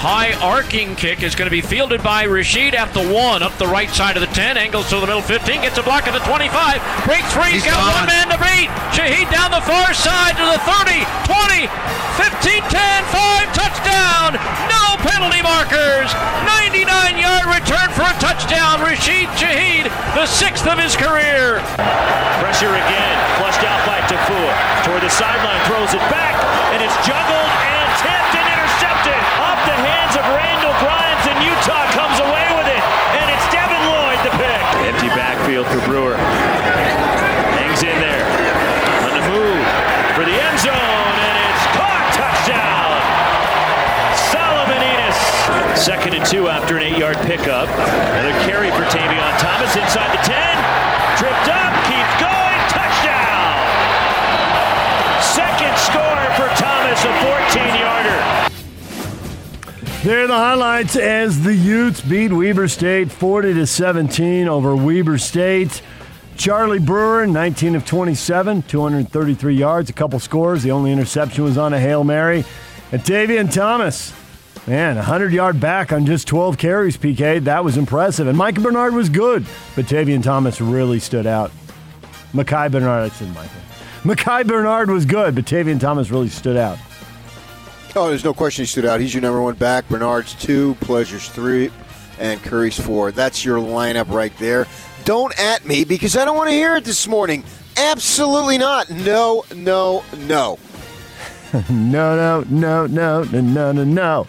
High arcing kick is going to be fielded by Rashid at the one, up the right side of the 10, angles to the middle 15, gets a block at the 25, breaks free, he's got one man to beat. Shaheed down the far side to the 30, 20, 15, 10, 5, touchdown. No penalty markers. 99 yard return for a touchdown. Rashid Shaheed, the sixth of his career. Pressure again, flushed out by Tafua. Toward the sideline, throws it back, and it's juggled pickup. Another carry for Tavion Thomas inside the 10. Tripped up, keeps going. Touchdown. Second score for Thomas, a 14-yarder. There are the highlights as the Utes beat Weber State 40 to 17 over Weber State. Charlie Brewer, 19 of 27, 233 yards, a couple scores. The only interception was on a Hail Mary. And Tavion Thomas, man, a 100 yard back on just 12 carries, PK. That was impressive. And Micah Bernard was good, but Tavion Thomas really stood out. Makai Bernard, I said Micah. Makai Bernard was good, but Tavion Thomas really stood out. Oh, there's no question he stood out. He's your number one back. Bernard's two, Pledger's three, and Curry's four. That's your lineup right there. Don't at me because I don't want to hear it this morning. Absolutely not. No, no, no. No, no, no, no, no, no, no, no.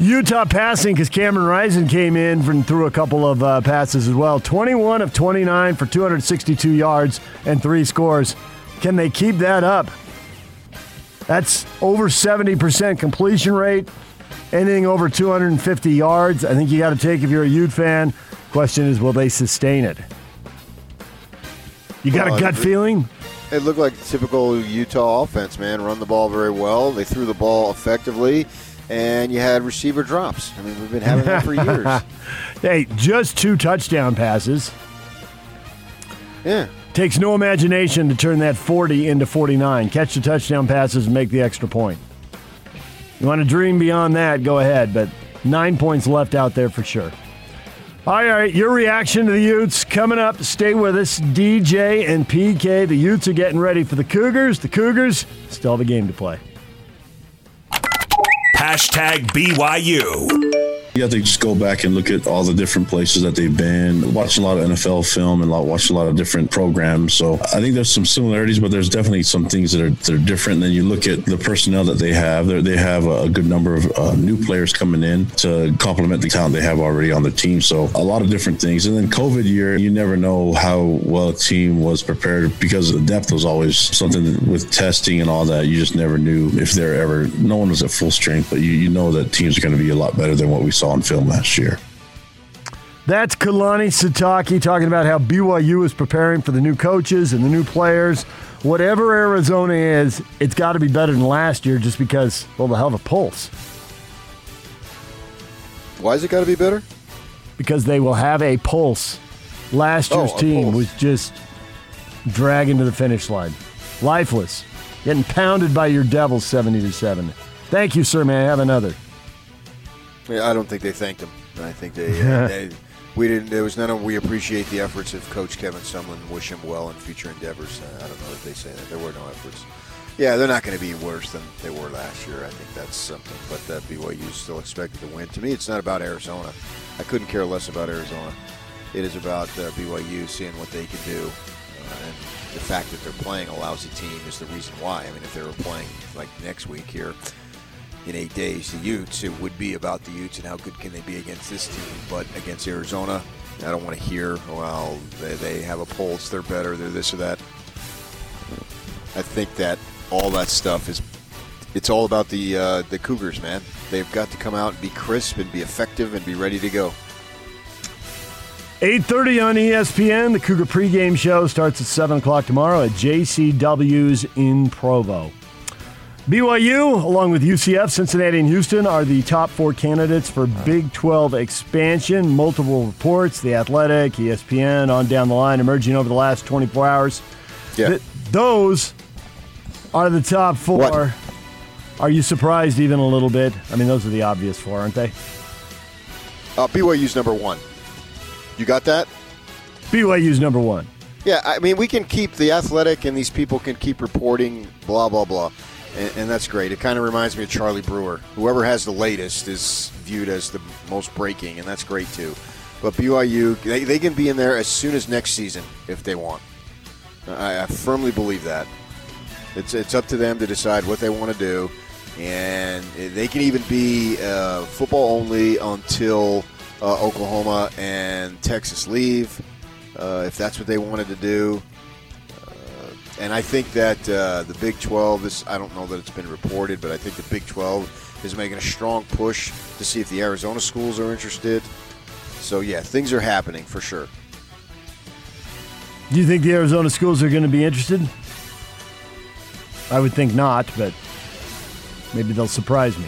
Utah passing because Cameron Rising came in and threw a couple of uh, passes as well. 21 of 29 for 262 yards and three scores. Can they keep that up? That's over 70% completion rate. Anything over 250 yards, I think you got to take if you're a Ute fan. Question is, will they sustain it? You got Well, a gut it- feeling? It looked like typical Utah offense, man. Run the ball very well. They threw the ball effectively, and you had receiver drops. I mean, we've been having that for years. Hey, just two touchdown passes. Yeah. Takes no imagination to turn that 40 into 49. Catch the touchdown passes and make the extra point. You want to dream beyond that, go ahead, but nine points left out there for sure. All right, all right, your reaction to the Utes coming up. Stay with us. DJ and PK. The Utes are getting ready for the Cougars. The Cougars still have a game to play. Hashtag BYU. You have to just go back and look at all the different places that they've been, watch a lot of NFL film and watch a lot of different programs. So I think there's some similarities, but there's definitely some things that are, that are different. And then you look at the personnel that they have. They're, they have a good number of uh, new players coming in to complement the talent they have already on the team. So a lot of different things. And then COVID year, you never know how well a team was prepared because the depth was always something with testing and all that. You just never knew if they're ever, no one was at full strength, but you, you know that teams are going to be a lot better than what we saw on film last year. That's Kalani Sitake talking about how BYU is preparing for the new coaches and the new players. Whatever Arizona is, it's got to be better than last year just because, well, the hell of a pulse. Why is it got to be better? Because they will have a pulse. Last Oh, year's a team pulse. was just dragging to the finish line. Lifeless. Getting pounded by your Devils 70 to 7. Thank you, sir. May I have another? Yeah, I don't think they thanked him. I think they, uh, they we didn't. There was none of we appreciate the efforts of Coach Kevin Sumlin. Wish him well in future endeavors. Uh, I don't know if they say that there were no efforts. Yeah, they're not going to be worse than they were last year. I think that's something. But uh, BYU is still expected to win. To me, it's not about Arizona. I couldn't care less about Arizona. It is about uh, BYU seeing what they can do, uh, and the fact that they're playing a lousy team is the reason why. I mean, if they were playing like next week here, in eight days, the Utes, it would be about the Utes and how good can they be against this team. But against Arizona, I don't want to hear, well, they, they have a pulse, they're better, they're this or that. I think that all that stuff is, it's all about the uh, the Cougars, man. They've got to come out and be crisp and be effective and be ready to go. 8.30 on ESPN. The Cougar pregame show starts at 7 o'clock tomorrow at JCW's in Provo. BYU, along with UCF, Cincinnati, and Houston, are the top four candidates for Big 12 expansion. Multiple reports, The Athletic, ESPN, on down the line, emerging over the last 24 hours. Yeah. Th- those are the top four. What? Are you surprised even a little bit? I mean, those are the obvious four, aren't they? Uh, BYU's number one. You got that? BYU's number one. Yeah, I mean, we can keep the athletic, and these people can keep reporting, blah blah blah, and, and that's great. It kind of reminds me of Charlie Brewer. Whoever has the latest is viewed as the most breaking, and that's great too. But BYU, they, they can be in there as soon as next season if they want. I, I firmly believe that. It's it's up to them to decide what they want to do, and they can even be uh, football only until uh, Oklahoma and Texas leave, uh, if that's what they wanted to do. And I think that uh, the Big 12 is, I don't know that it's been reported, but I think the Big 12 is making a strong push to see if the Arizona schools are interested. So, yeah, things are happening for sure. Do you think the Arizona schools are going to be interested? I would think not, but maybe they'll surprise me.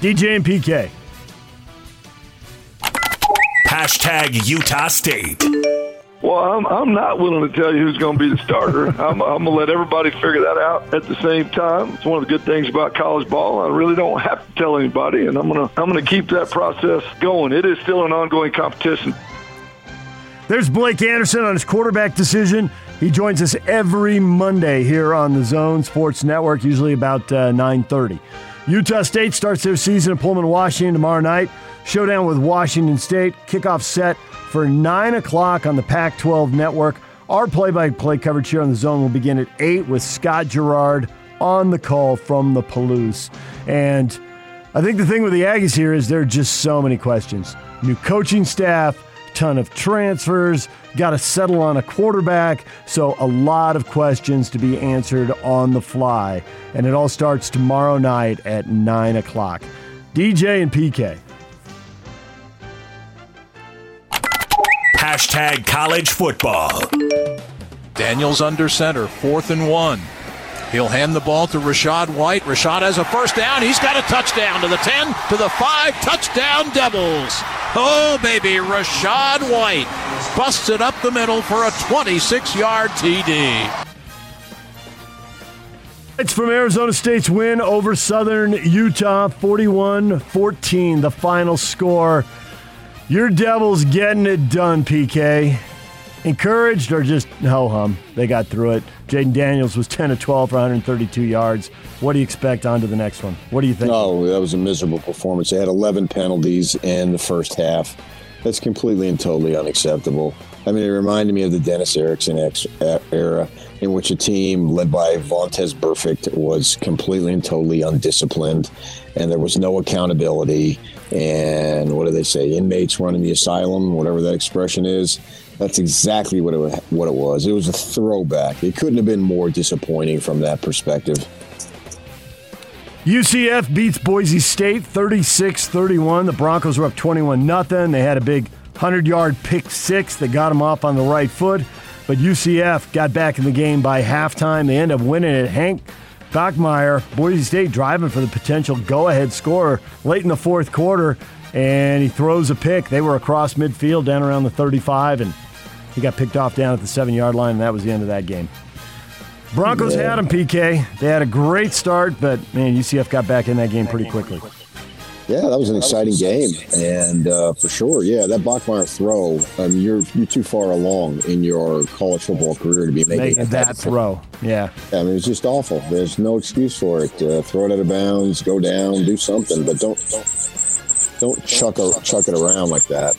DJ and PK. Hashtag Utah State. Well, I'm, I'm not willing to tell you who's going to be the starter. I'm, I'm going to let everybody figure that out at the same time. It's one of the good things about college ball. I really don't have to tell anybody, and I'm going to I'm going to keep that process going. It is still an ongoing competition. There's Blake Anderson on his quarterback decision. He joins us every Monday here on the Zone Sports Network, usually about uh, 9:30. Utah State starts their season at Pullman, Washington tomorrow night. Showdown with Washington State. Kickoff set for 9 o'clock on the Pac 12 network. Our play by play coverage here on the zone will begin at 8 with Scott Gerard on the call from the Palouse. And I think the thing with the Aggies here is there are just so many questions. New coaching staff, ton of transfers, got to settle on a quarterback. So, a lot of questions to be answered on the fly. And it all starts tomorrow night at 9 o'clock. DJ and PK. Hashtag college football. Daniels under center, fourth and one. He'll hand the ball to Rashad White. Rashad has a first down. He's got a touchdown to the 10, to the 5. Touchdown, Devils. Oh, baby, Rashad White busted up the middle for a 26 yard TD. It's from Arizona State's win over Southern Utah, 41 14, the final score. Your Devils getting it done, PK. Encouraged or just ho hum? They got through it. Jayden Daniels was 10 of 12 for 132 yards. What do you expect on to the next one? What do you think? Oh, that was a miserable performance. They had 11 penalties in the first half. That's completely and totally unacceptable. I mean, it reminded me of the Dennis Erickson ex- era, in which a team led by Vontaze Burfict was completely and totally undisciplined, and there was no accountability. And what do they say? Inmates running the asylum, whatever that expression is. That's exactly what it what it was. It was a throwback. It couldn't have been more disappointing from that perspective. UCF beats Boise State 36 31. The Broncos were up 21 0. They had a big 100 yard pick six that got them off on the right foot. But UCF got back in the game by halftime. They end up winning it. Hank Bachmeier, Boise State driving for the potential go ahead score late in the fourth quarter, and he throws a pick. They were across midfield down around the 35, and he got picked off down at the seven yard line, and that was the end of that game. Broncos Yeah. had them, PK. They had a great start, but man, UCF got back in that game pretty quickly. Yeah, that was an exciting game, and uh, for sure, yeah, that Bachmeier throw. I mean, you're you're too far along in your college football career to be making Making that throw. Yeah. I mean, it's just awful. There's no excuse for it. Uh, throw it out of bounds, go down, do something, but don't don't don't chuck a, chuck it around like that.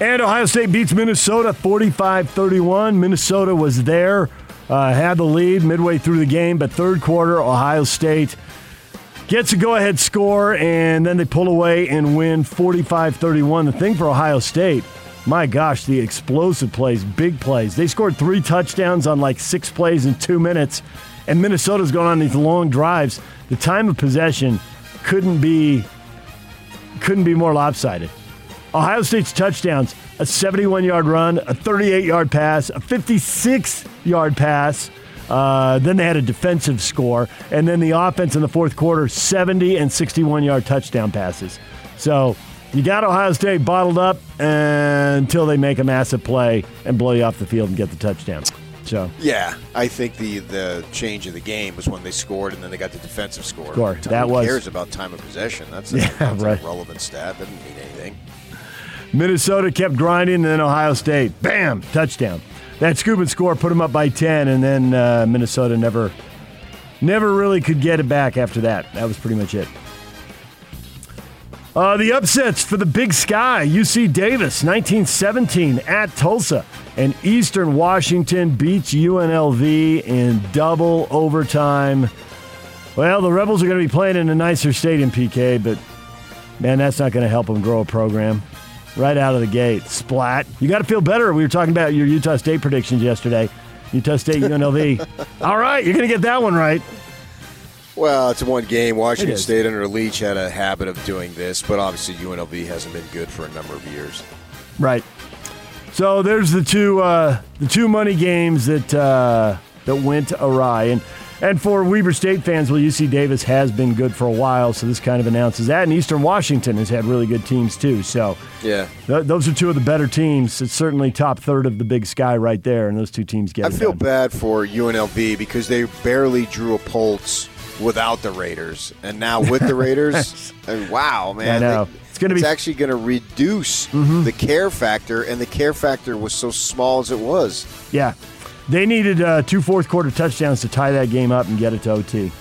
And Ohio State beats Minnesota 45 31. Minnesota was there, uh, had the lead midway through the game, but third quarter, Ohio State gets a go ahead score, and then they pull away and win 45 31. The thing for Ohio State, my gosh, the explosive plays, big plays. They scored three touchdowns on like six plays in two minutes. and Minnesota's going on these long drives, the time of possession couldn't be couldn't be more lopsided. Ohio State's touchdowns: a 71-yard run, a 38-yard pass, a 56-yard pass. Uh, then they had a defensive score, and then the offense in the fourth quarter: 70 and 61-yard touchdown passes. So you got Ohio State bottled up until they make a massive play and blow you off the field and get the touchdown. So Yeah, I think the the change of the game was when they scored and then they got the defensive score. Score. Who That was- cares about time of possession? That's a, Yeah, that's right. a relevant stat. Doesn't mean anything. Minnesota kept grinding, and then Ohio State, bam, touchdown. That scoop and score put them up by 10, and then uh, Minnesota never, never really could get it back after that. That was pretty much it. Uh, the upsets for the Big Sky, UC Davis, 1917 at Tulsa, and Eastern Washington beats UNLV in double overtime. Well, the Rebels are going to be playing in a nicer stadium, PK, but man, that's not going to help them grow a program right out of the gate. Splat. You got to feel better. We were talking about your Utah State predictions yesterday. Utah State, UNLV. All right, you're going to get that one right. Well, it's one game. Washington. State under Leach had a habit of doing this, but obviously UNLV hasn't been good for a number of years. Right. So there's the two uh, the two money games that uh, that went awry, and and for Weber State fans, well, UC Davis has been good for a while, so this kind of announces that. And Eastern Washington has had really good teams too. So Yeah. th- those are two of the better teams. It's certainly top third of the Big Sky right there, and those two teams get. I feel done. bad for UNLV because they barely drew a pulse without the Raiders, and now with the Raiders, and wow, man, they- It's gonna be- Mm-hmm. actually going to reduce the care factor, and the care factor was so small as it was. Yeah. They needed uh, two fourth quarter touchdowns to tie that game up and get it to OT.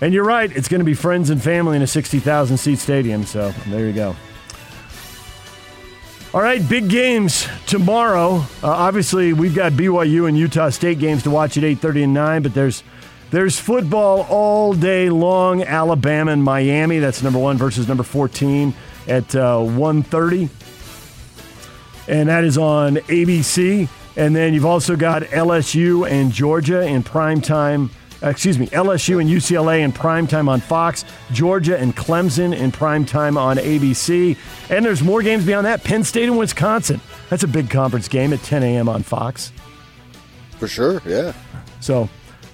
And you're right, it's going to be friends and family in a 60,000 seat stadium, so there you go. All right, big games tomorrow. Uh, obviously, we've got BYU and Utah State games to watch at 8:30 and 9, but there's there's football all day long. Alabama and Miami, that's number 1 versus number 14 at uh, 1:30 and that is on ABC. And then you've also got LSU and Georgia in prime time. Excuse me, LSU and UCLA in prime time on Fox, Georgia and Clemson in prime time on ABC. And there's more games beyond that. Penn State and Wisconsin. That's a big conference game at 10 a.m. on Fox. For sure, yeah. So,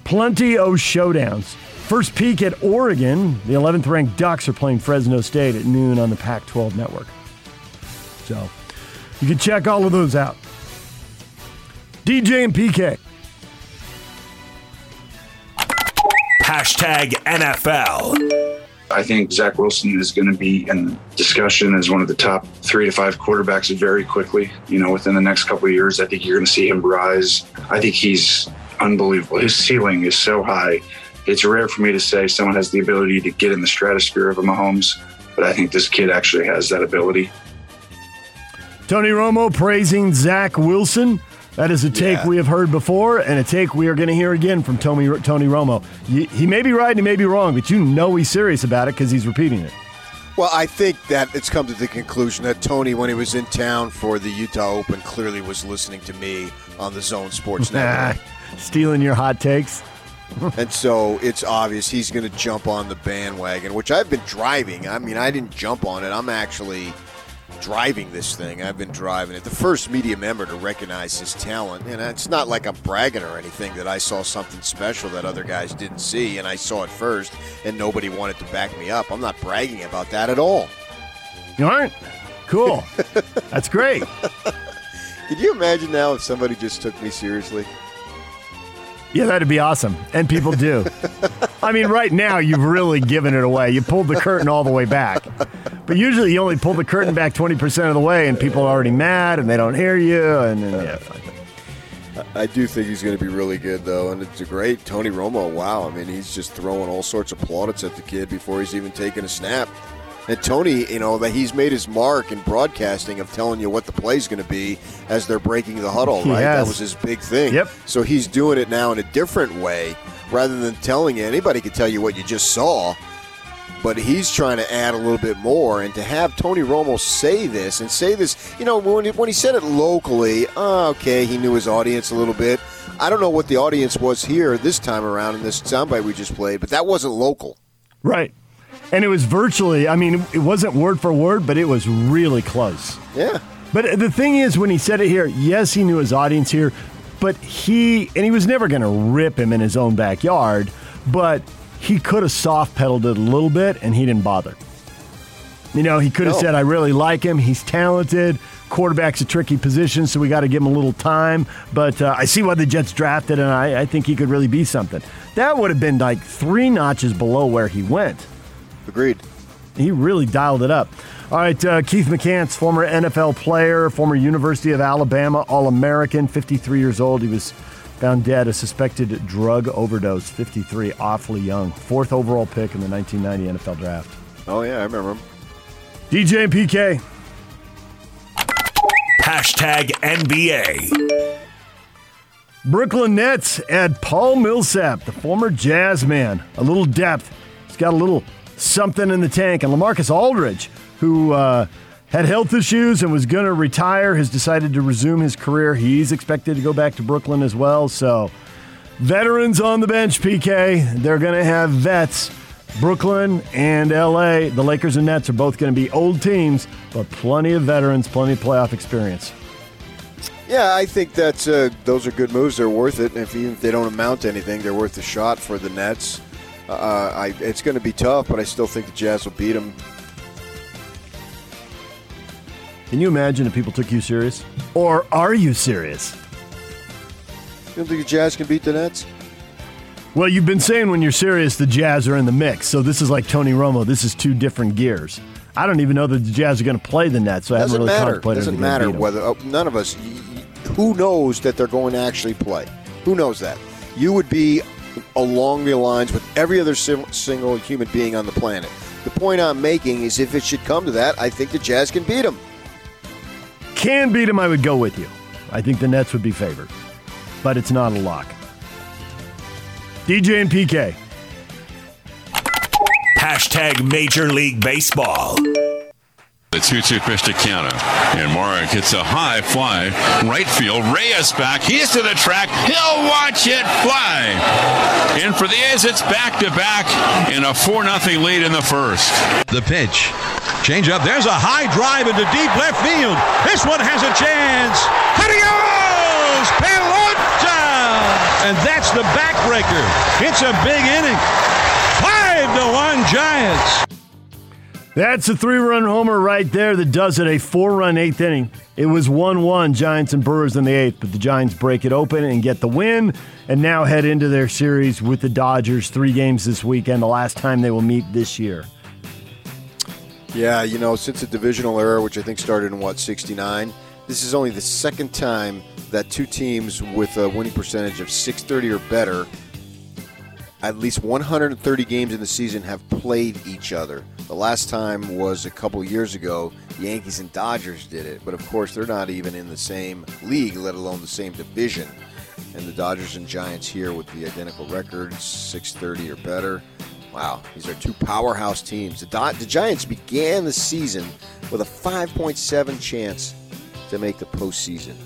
plenty of showdowns. First peek at Oregon. The 11th ranked Ducks are playing Fresno State at noon on the Pac 12 network. So, you can check all of those out. DJ and PK. Hashtag NFL. I think Zach Wilson is going to be in discussion as one of the top three to five quarterbacks very quickly. You know, within the next couple of years, I think you're going to see him rise. I think he's unbelievable. His ceiling is so high. It's rare for me to say someone has the ability to get in the stratosphere of a Mahomes, but I think this kid actually has that ability. Tony Romo praising Zach Wilson. That is a take Yeah. we have heard before, and a take we are going to hear again from Tony, Tony Romo. He, he may be right and he may be wrong, but you know he's serious about it because he's repeating it. Well, I think that it's come to the conclusion that Tony, when he was in town for the Utah Open, clearly was listening to me on the Zone Sports Network. Stealing your hot takes. and so it's obvious he's going to jump on the bandwagon, which I've been driving. I mean, I didn't jump on it. I'm actually driving this thing. I've been driving it. The first media member to recognize his talent, and it's not like I'm bragging or anything that I saw something special that other guys didn't see, and I saw it first, and nobody wanted to back me up. I'm not bragging about that at all. You aren't? Cool. That's great. Could you imagine now if somebody just took me seriously? Yeah, that'd be awesome. And people do. I mean, right now, you've really given it away. You pulled the curtain all the way back. But usually you only pull the curtain back 20% of the way, and people are already mad and they don't hear you. And then, yeah, fine. I do think he's going to be really good, though, and it's a great Tony Romo. Wow, I mean, he's just throwing all sorts of plaudits at the kid before he's even taken a snap. And Tony, you know, that he's made his mark in broadcasting of telling you what the play's going to be as they're breaking the huddle, He right? That was his big thing. Yep. So he's doing it now in a different way rather than telling you. Anybody could tell you what you just saw, but he's trying to add a little bit more. And to have Tony Romo say this and say this, you know, when he, when he said it locally, oh, okay, he knew his audience a little bit. I don't know what the audience was here this time around in this soundbite we just played, but that wasn't local. Right. And it was virtually, I mean, it wasn't word for word, but it was really close. Yeah. But the thing is, when he said it here, yes, he knew his audience here, but he, and he was never going to rip him in his own backyard, but he could have soft pedaled it a little bit and he didn't bother. You know, he could have No. said, I really like him. He's talented. Quarterback's a tricky position, so we got to give him a little time. But uh, I see why the Jets drafted, and I, I think he could really be something. That would have been like three notches below where he went. Agreed. He really dialed it up. All right, uh, Keith McCants, former NFL player, former University of Alabama All American, 53 years old. He was found dead, a suspected drug overdose, 53, awfully young. Fourth overall pick in the 1990 NFL draft. Oh, yeah, I remember him. DJ and PK. Hashtag NBA. Brooklyn Nets add Paul Millsap, the former Jazz man. A little depth. He's got a little something in the tank. And LaMarcus Aldridge, who uh, had health issues and was going to retire, has decided to resume his career. He's expected to go back to Brooklyn as well. So, veterans on the bench, PK. They're going to have vets. Brooklyn and LA, the Lakers and Nets are both going to be old teams, but plenty of veterans, plenty of playoff experience. Yeah, I think that's uh, those are good moves. They're worth it. If even if they don't amount to anything, they're worth a shot for the Nets. Uh, I, it's going to be tough, but I still think the Jazz will beat them. Can you imagine if people took you serious? Or are you serious? You don't think the Jazz can beat the Nets? Well, you've been saying when you're serious, the Jazz are in the mix. So this is like Tony Romo. This is two different gears. I don't even know that the Jazz are going to play the Nets, so I haven't Doesn't really matter. Doesn't if they're gonna matter whether oh, none of us. Who knows that they're going to actually play? Who knows that? You would be along the lines with every other sim- single human being on the planet. The point I'm making is, if it should come to that, I think the Jazz can beat them. Can beat them, I would go with you. I think the Nets would be favored, but it's not a lock. DJ and PK. Hashtag Major League Baseball. The 2 2 pitch to Keanu. And Marek hits a high fly. Right field. Reyes back. He's to the track. He'll watch it fly. And for the A's, it's back to back in a 4 0 lead in the first. The pitch. Change up. There's a high drive into deep left field. This one has a chance. Adios! Pelota! And that's the backbreaker. It's a big inning. Five to one Giants. That's a three run homer right there that does it. A four run eighth inning. It was 1 1 Giants and Brewers in the eighth, but the Giants break it open and get the win and now head into their series with the Dodgers. Three games this weekend, the last time they will meet this year. Yeah, you know, since the divisional era, which I think started in what '69, this is only the second time that two teams with a winning percentage of 630 or better, at least 130 games in the season, have played each other. The last time was a couple years ago. Yankees and Dodgers did it, but of course they're not even in the same league, let alone the same division. And the Dodgers and Giants here with the identical records, 630 or better. Wow, these are two powerhouse teams. The, the Giants began the season with a 5.7 chance to make the postseason.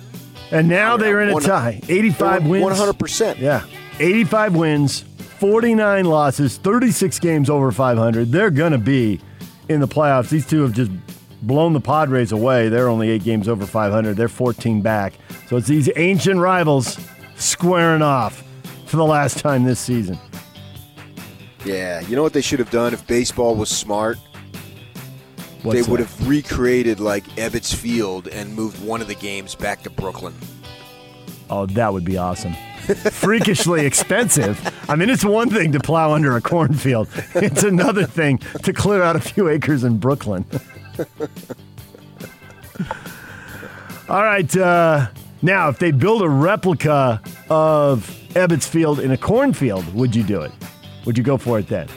And now they're in a tie. 85 wins. 100%. Yeah. 85 wins, 49 losses, 36 games over 500. They're going to be in the playoffs. These two have just blown the Padres away. They're only eight games over 500. They're 14 back. So it's these ancient rivals squaring off for the last time this season. Yeah, you know what they should have done if baseball was smart? What's they would that? have recreated like Ebbets Field and moved one of the games back to Brooklyn. Oh, that would be awesome. Freakishly expensive. I mean, it's one thing to plow under a cornfield, it's another thing to clear out a few acres in Brooklyn. All right. Uh, now, if they build a replica of Ebbets Field in a cornfield, would you do it? Would you go for it then?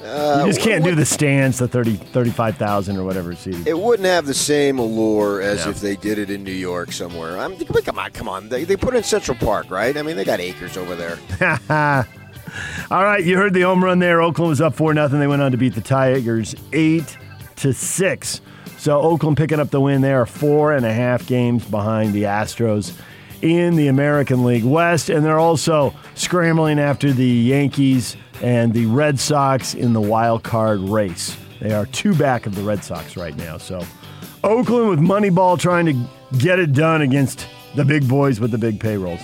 Uh, you just can't do the stands, the 30, 35,000 or whatever it's seated. It wouldn't have the same allure as if they did it in New York somewhere. I'm come on, come on. They, they put it in Central Park, right? I mean, they got acres over there. All right, you heard the home run there. Oakland was up four nothing. They went on to beat the Tigers eight to six. So Oakland picking up the win there, four and a half games behind the Astros in the American League West, and they're also scrambling after the Yankees and the Red Sox in the wild card race. They are two back of the Red Sox right now. So Oakland with Moneyball trying to get it done against the big boys with the big payrolls.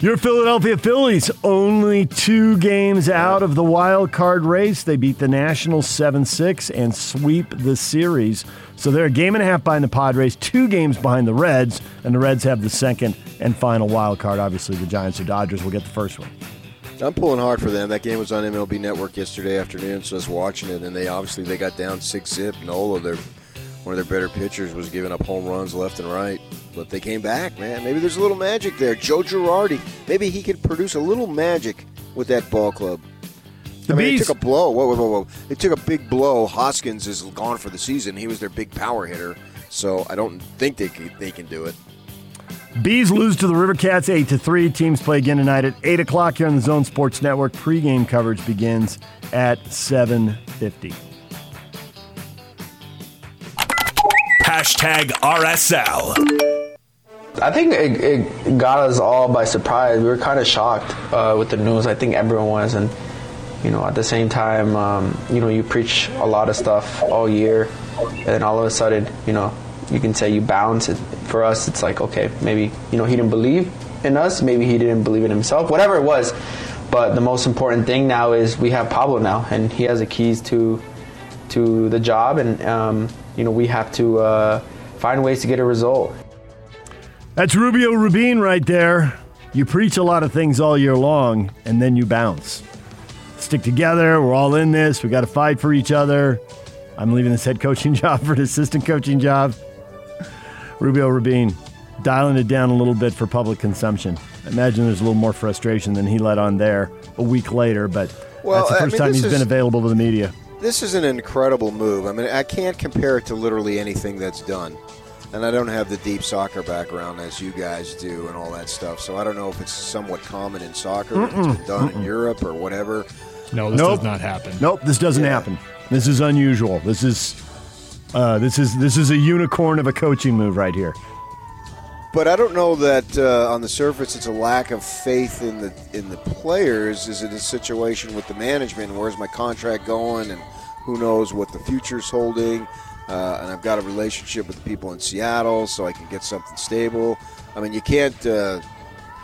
Your Philadelphia Phillies only two games out of the wild card race. They beat the Nationals 7 6 and sweep the series. So they're a game and a half behind the Padres, two games behind the Reds, and the Reds have the second and final wild card. Obviously, the Giants or Dodgers will get the first one. I'm pulling hard for them. That game was on MLB Network yesterday afternoon, so I was watching it, and they obviously they got down six zip. Nola, their one of their better pitchers, was giving up home runs left and right, but they came back. Man, maybe there's a little magic there. Joe Girardi, maybe he could produce a little magic with that ball club. I mean, they took a blow. Whoa, whoa, whoa, whoa! They took a big blow. Hoskins is gone for the season. He was their big power hitter, so I don't think they can, they can do it. Bees lose to the River Cats eight to three. Teams play again tonight at eight o'clock here on the Zone Sports Network. Pre-game coverage begins at seven fifty. Hashtag RSL. I think it, it, got us all by surprise. We were kind of shocked uh, with the news. I think everyone was, and you know, at the same time, um, you know, you preach a lot of stuff all year, and then all of a sudden, you know, you can say you bounce. It, for us, it's like okay, maybe you know he didn't believe in us, maybe he didn't believe in himself, whatever it was. But the most important thing now is we have Pablo now, and he has the keys to to the job, and um, you know we have to uh, find ways to get a result. That's Rubio Rubin right there. You preach a lot of things all year long, and then you bounce. Stick together. We're all in this. We got to fight for each other. I'm leaving this head coaching job for an assistant coaching job. Rubio Rubin dialing it down a little bit for public consumption. I imagine there's a little more frustration than he let on there a week later, but well, that's the first I mean, time he's is, been available to the media. This is an incredible move. I mean, I can't compare it to literally anything that's done. And I don't have the deep soccer background as you guys do and all that stuff. So I don't know if it's somewhat common in soccer, if it's been done Mm-mm. in Europe or whatever. No, this nope. does not happen. Nope, this doesn't yeah. happen. This is unusual. This is uh, this is this is a unicorn of a coaching move right here. But I don't know that uh, on the surface it's a lack of faith in the in the players. Is it a situation with the management? Where's my contract going, and who knows what the future's holding? Uh, and I've got a relationship with the people in Seattle, so I can get something stable. I mean, you can't uh,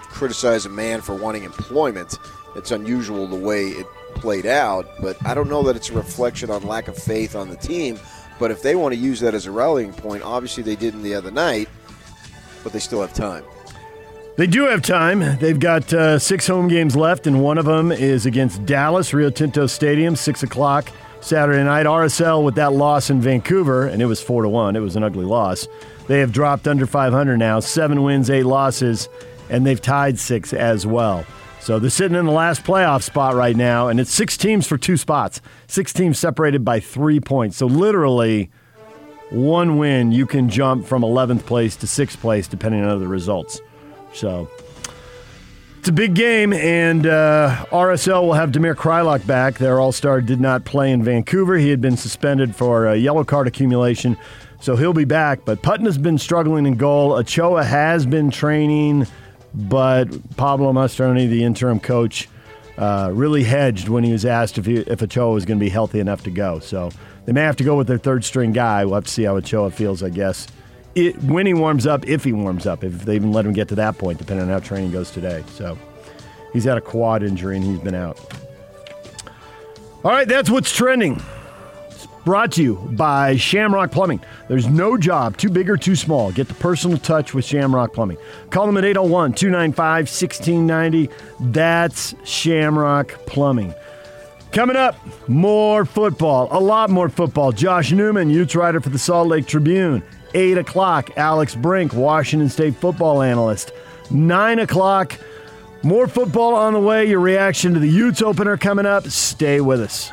criticize a man for wanting employment. It's unusual the way it played out, but I don't know that it's a reflection on lack of faith on the team. But if they want to use that as a rallying point, obviously they didn't the other night, but they still have time. They do have time. They've got uh, six home games left, and one of them is against Dallas, Rio Tinto Stadium, six o'clock Saturday night. RSL with that loss in Vancouver, and it was four to one. It was an ugly loss. They have dropped under 500 now, seven wins, eight losses, and they've tied six as well. So they're sitting in the last playoff spot right now, and it's six teams for two spots. Six teams separated by three points. So literally, one win, you can jump from 11th place to sixth place, depending on the results. So it's a big game, and uh, RSL will have Damir Kreilach back. Their All Star did not play in Vancouver. He had been suspended for a yellow card accumulation, so he'll be back. But Putton has been struggling in goal. Ochoa has been training but Pablo Mastroeni, the interim coach, uh, really hedged when he was asked if, he, if Ochoa was going to be healthy enough to go. So they may have to go with their third string guy. We'll have to see how Ochoa feels, I guess. It, when he warms up, if he warms up, if they even let him get to that point, depending on how training goes today. So he's had a quad injury and he's been out. All right, that's what's trending. Brought to you by Shamrock Plumbing. There's no job too big or too small. Get the personal touch with Shamrock Plumbing. Call them at 801 295 1690. That's Shamrock Plumbing. Coming up, more football, a lot more football. Josh Newman, Utes writer for the Salt Lake Tribune. 8 o'clock, Alex Brink, Washington State football analyst. 9 o'clock, more football on the way. Your reaction to the Utes opener coming up. Stay with us.